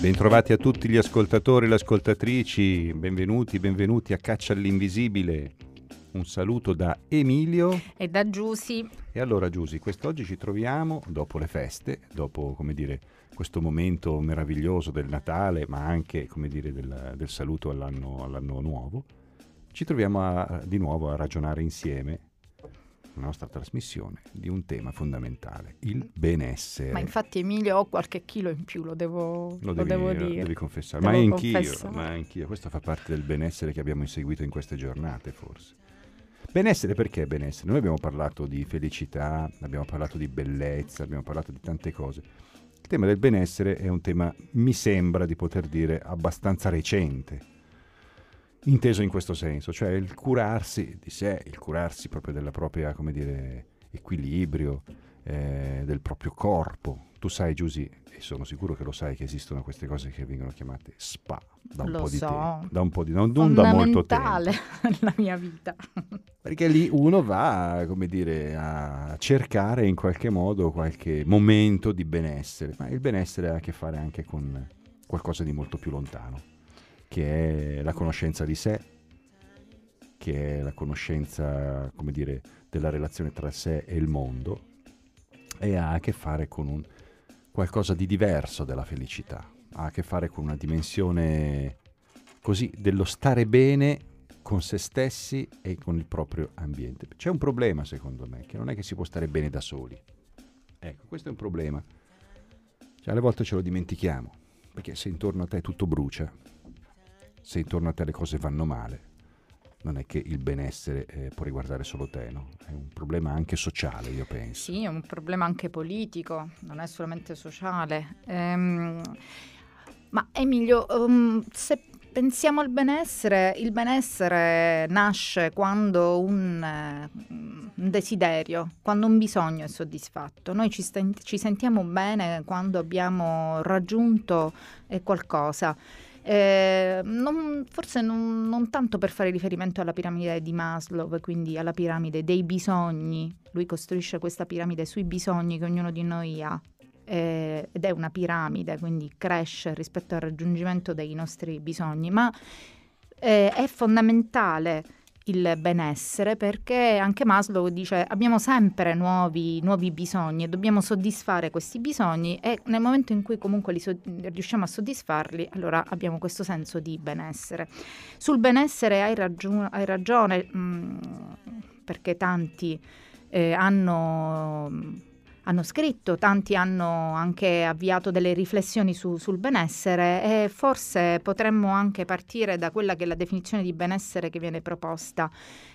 Bentrovati a tutti gli ascoltatori e le ascoltatrici, benvenuti, benvenuti a Caccia all'Invisibile. Un saluto da Emilio e da Giusy. E allora Giusy, quest'oggi ci troviamo dopo le feste, dopo come dire, questo momento meraviglioso del Natale, ma anche come dire, del, del saluto all'anno, all'anno, nuovo. Ci troviamo a, di nuovo a ragionare insieme la nostra trasmissione di un tema fondamentale, il benessere. Ma infatti Emilio ho qualche chilo in più, lo devo, lo devi, lo devo dire. Devi confessare, ma anch'io, ma anch'io, questo fa parte del benessere che abbiamo inseguito in queste giornate forse. Benessere perché benessere? Noi abbiamo parlato di felicità, abbiamo parlato di bellezza, abbiamo parlato di tante cose. Il tema del benessere è un tema, mi sembra di poter dire, abbastanza recente inteso in questo senso, cioè il curarsi di sé, il curarsi proprio della propria, come dire, equilibrio, eh, del proprio corpo. Tu sai, Giusy, e sono sicuro che lo sai, che esistono queste cose che vengono chiamate spa da un lo po' di so. tempo, da un po' di non, non da molto tempo. nella mia vita. Perché lì uno va, come dire, a cercare in qualche modo qualche momento di benessere, ma il benessere ha a che fare anche con qualcosa di molto più lontano che è la conoscenza di sé, che è la conoscenza, come dire, della relazione tra sé e il mondo e ha a che fare con un, qualcosa di diverso della felicità, ha a che fare con una dimensione così dello stare bene con se stessi e con il proprio ambiente. C'è un problema secondo me, che non è che si può stare bene da soli. Ecco, questo è un problema. Cioè, alle volte ce lo dimentichiamo, perché se intorno a te tutto brucia, se intorno a te le cose vanno male, non è che il benessere eh, può riguardare solo te, no? È un problema anche sociale, io penso. Sì, è un problema anche politico, non è solamente sociale. Ehm, ma Emilio, um, se pensiamo al benessere, il benessere nasce quando un, un desiderio, quando un bisogno è soddisfatto. Noi ci, st- ci sentiamo bene quando abbiamo raggiunto eh, qualcosa. Eh, non, forse non, non, tanto per fare riferimento alla piramide di Maslow, quindi alla piramide dei bisogni. Lui costruisce questa piramide sui bisogni che ognuno di noi ha. Eh, ed è una piramide, quindi cresce rispetto al raggiungimento dei nostri bisogni, ma eh, è fondamentale il benessere perché anche Maslow dice abbiamo sempre nuovi, nuovi, bisogni e dobbiamo soddisfare questi bisogni e nel momento in cui comunque so- riusciamo a soddisfarli allora abbiamo questo senso di benessere. Sul benessere hai, raggiu- hai ragione mh, mm, perché tanti eh, hanno hanno scritto, tanti hanno anche avviato delle riflessioni su, sul benessere e forse potremmo anche partire da quella che è la definizione di benessere che viene proposta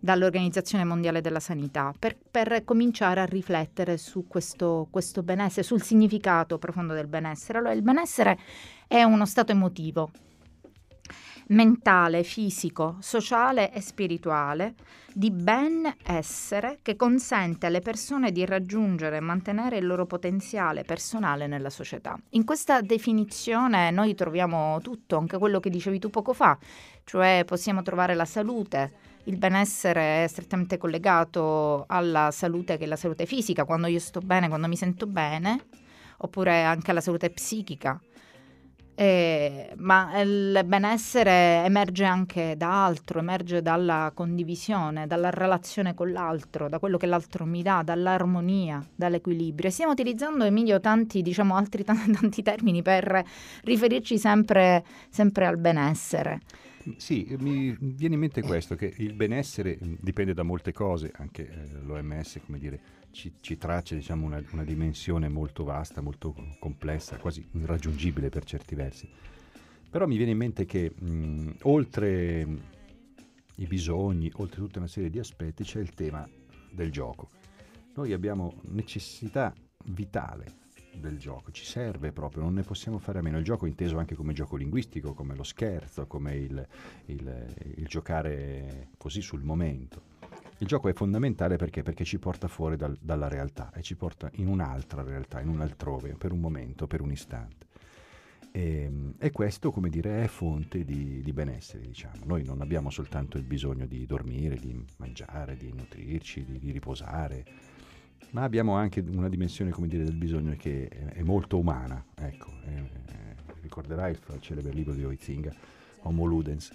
dall'Organizzazione Mondiale della Sanità per, per cominciare a riflettere su questo, questo benessere, sul significato profondo del benessere. Allora, il benessere è uno stato emotivo mentale, fisico, sociale e spirituale di benessere che consente alle persone di raggiungere e mantenere il loro potenziale personale nella società. In questa definizione noi troviamo tutto, anche quello che dicevi tu poco fa, cioè possiamo trovare la salute, il benessere è strettamente collegato alla salute che è la salute fisica, quando io sto bene, quando mi sento bene, oppure anche alla salute psichica eh, ma il benessere emerge anche da altro, emerge dalla condivisione, dalla relazione con l'altro, da quello che l'altro mi dà, dall'armonia, dall'equilibrio. stiamo utilizzando, Emilio, tanti, diciamo, altri t- tanti termini per riferirci sempre, sempre al benessere. Sì, mi viene in mente questo, che il benessere dipende da molte cose, anche eh, l'OMS, come dire, ci, ci traccia diciamo, una, una, dimensione molto vasta, molto complessa, quasi irraggiungibile per certi versi. Però mi viene in mente che mh, oltre i bisogni, oltre tutta una serie di aspetti, c'è il tema del gioco. Noi abbiamo necessità vitale del gioco, ci serve proprio, non ne possiamo fare a meno. Il gioco inteso anche come gioco linguistico, come lo scherzo, come il, il, il giocare così sul momento. Il gioco è fondamentale perché? Perché ci porta fuori dal, dalla realtà e ci porta in un'altra realtà, in un altrove, per un momento, per un istante. E, ehm, e, questo, come dire, è fonte di, di, benessere, diciamo. Noi non abbiamo soltanto il bisogno di dormire, di mangiare, di nutrirci, di, di riposare, ma abbiamo anche una dimensione, come dire, del bisogno che è, molto umana. Ecco, è, è, ricorderai il, il celebre libro di Oizinga, Homo Ludens.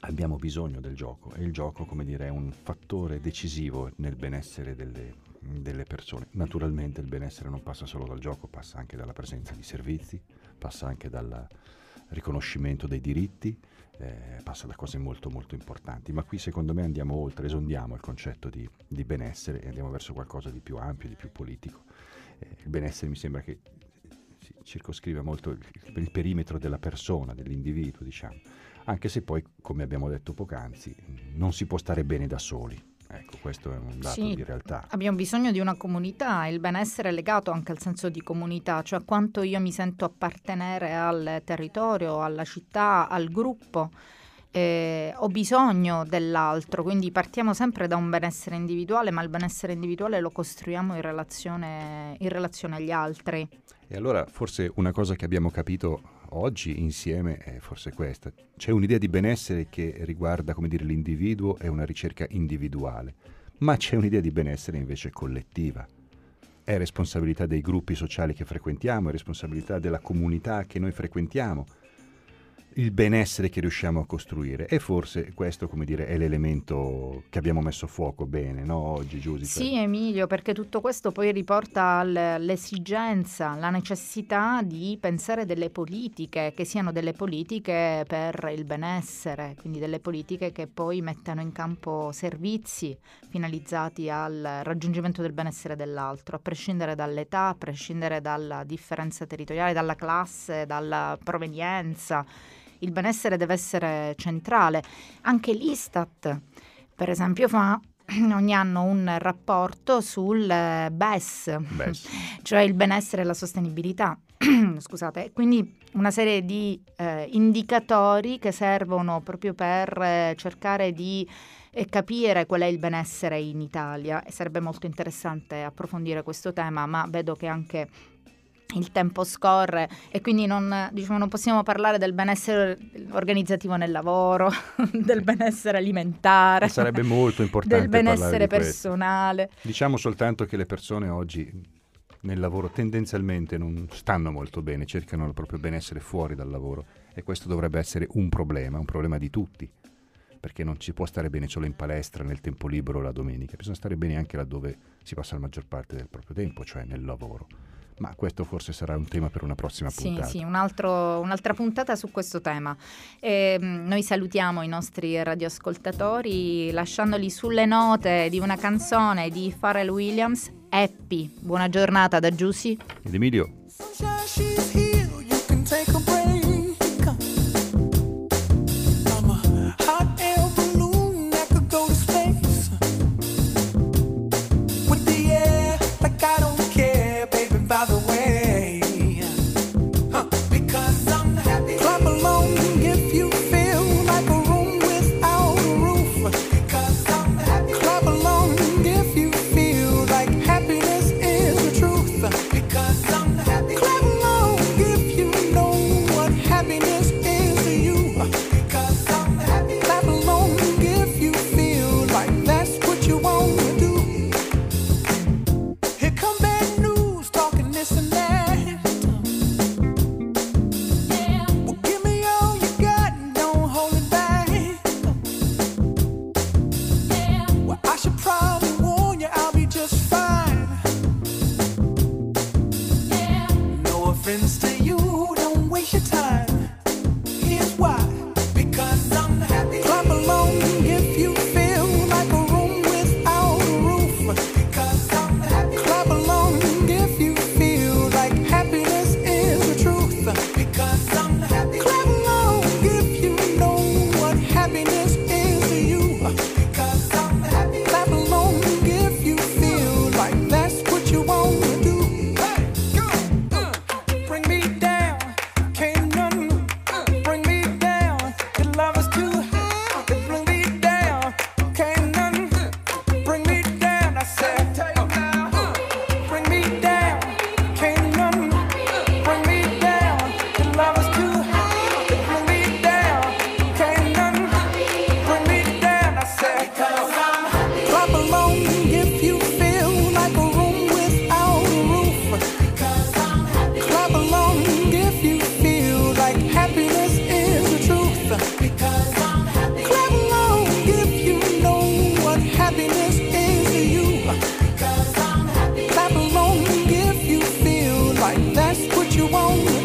Abbiamo bisogno del gioco e il gioco, come dire, è un fattore decisivo nel benessere delle, delle persone. Naturalmente il benessere non passa solo dal gioco, passa anche dalla presenza di servizi, passa anche dal riconoscimento dei diritti, eh, passa da cose molto molto importanti, ma qui secondo me andiamo oltre, esondiamo il concetto di, di benessere e andiamo verso qualcosa di più ampio, di più politico. Eh, il benessere mi sembra che si circoscriva molto il, il perimetro della persona, dell'individuo, diciamo, anche se poi, come abbiamo detto poc'anzi, non si può stare bene da soli. Ecco, questo è un dato sì, di realtà. Abbiamo bisogno di una comunità, il benessere è legato anche al senso di comunità, cioè quanto io mi sento appartenere al territorio, alla città, al gruppo. Eh, ho bisogno dell'altro, quindi partiamo sempre da un benessere individuale, ma il benessere individuale lo costruiamo in relazione, in relazione agli altri. E allora forse una cosa che abbiamo capito oggi insieme è forse questa. C'è un'idea di benessere che riguarda, dire, l'individuo e una ricerca individuale, ma c'è un'idea di benessere invece collettiva. È responsabilità dei gruppi sociali che frequentiamo, è responsabilità della comunità che noi frequentiamo il benessere che riusciamo a costruire e forse questo come dire è l'elemento che abbiamo messo a fuoco bene no? oggi Giuseppe sì Emilio perché tutto questo poi riporta all'esigenza la necessità di pensare delle politiche che siano delle politiche per il benessere quindi delle politiche che poi mettano in campo servizi finalizzati al raggiungimento del benessere dell'altro a prescindere dall'età a prescindere dalla differenza territoriale dalla classe dalla provenienza il benessere deve essere centrale. Anche l'Istat, per esempio, fa ogni anno un rapporto sul BES, BES. cioè il benessere e la sostenibilità. Scusate, quindi una serie di eh, indicatori che servono proprio per eh, cercare di eh, capire qual è il benessere in Italia e sarebbe molto interessante approfondire questo tema, ma vedo che anche il tempo scorre e quindi non, diciamo, non, possiamo parlare del benessere organizzativo nel lavoro, del benessere alimentare. Sarebbe molto importante. Del benessere personale. Diciamo soltanto che le persone oggi nel lavoro tendenzialmente non stanno molto bene, cercano il proprio benessere fuori dal lavoro e questo dovrebbe essere un problema, un problema di tutti, perché non si può stare bene solo in palestra, nel tempo libero la domenica, bisogna stare bene anche laddove si passa la maggior parte del proprio tempo, cioè nel lavoro ma questo forse sarà un tema per una prossima puntata. Sì, sì, un altro, un'altra puntata su questo tema. E, ehm, noi salutiamo i nostri radioascoltatori lasciandoli sulle note di una canzone di Pharrell Williams, Happy. Buona giornata da Giussi ed Emilio. that's what you want.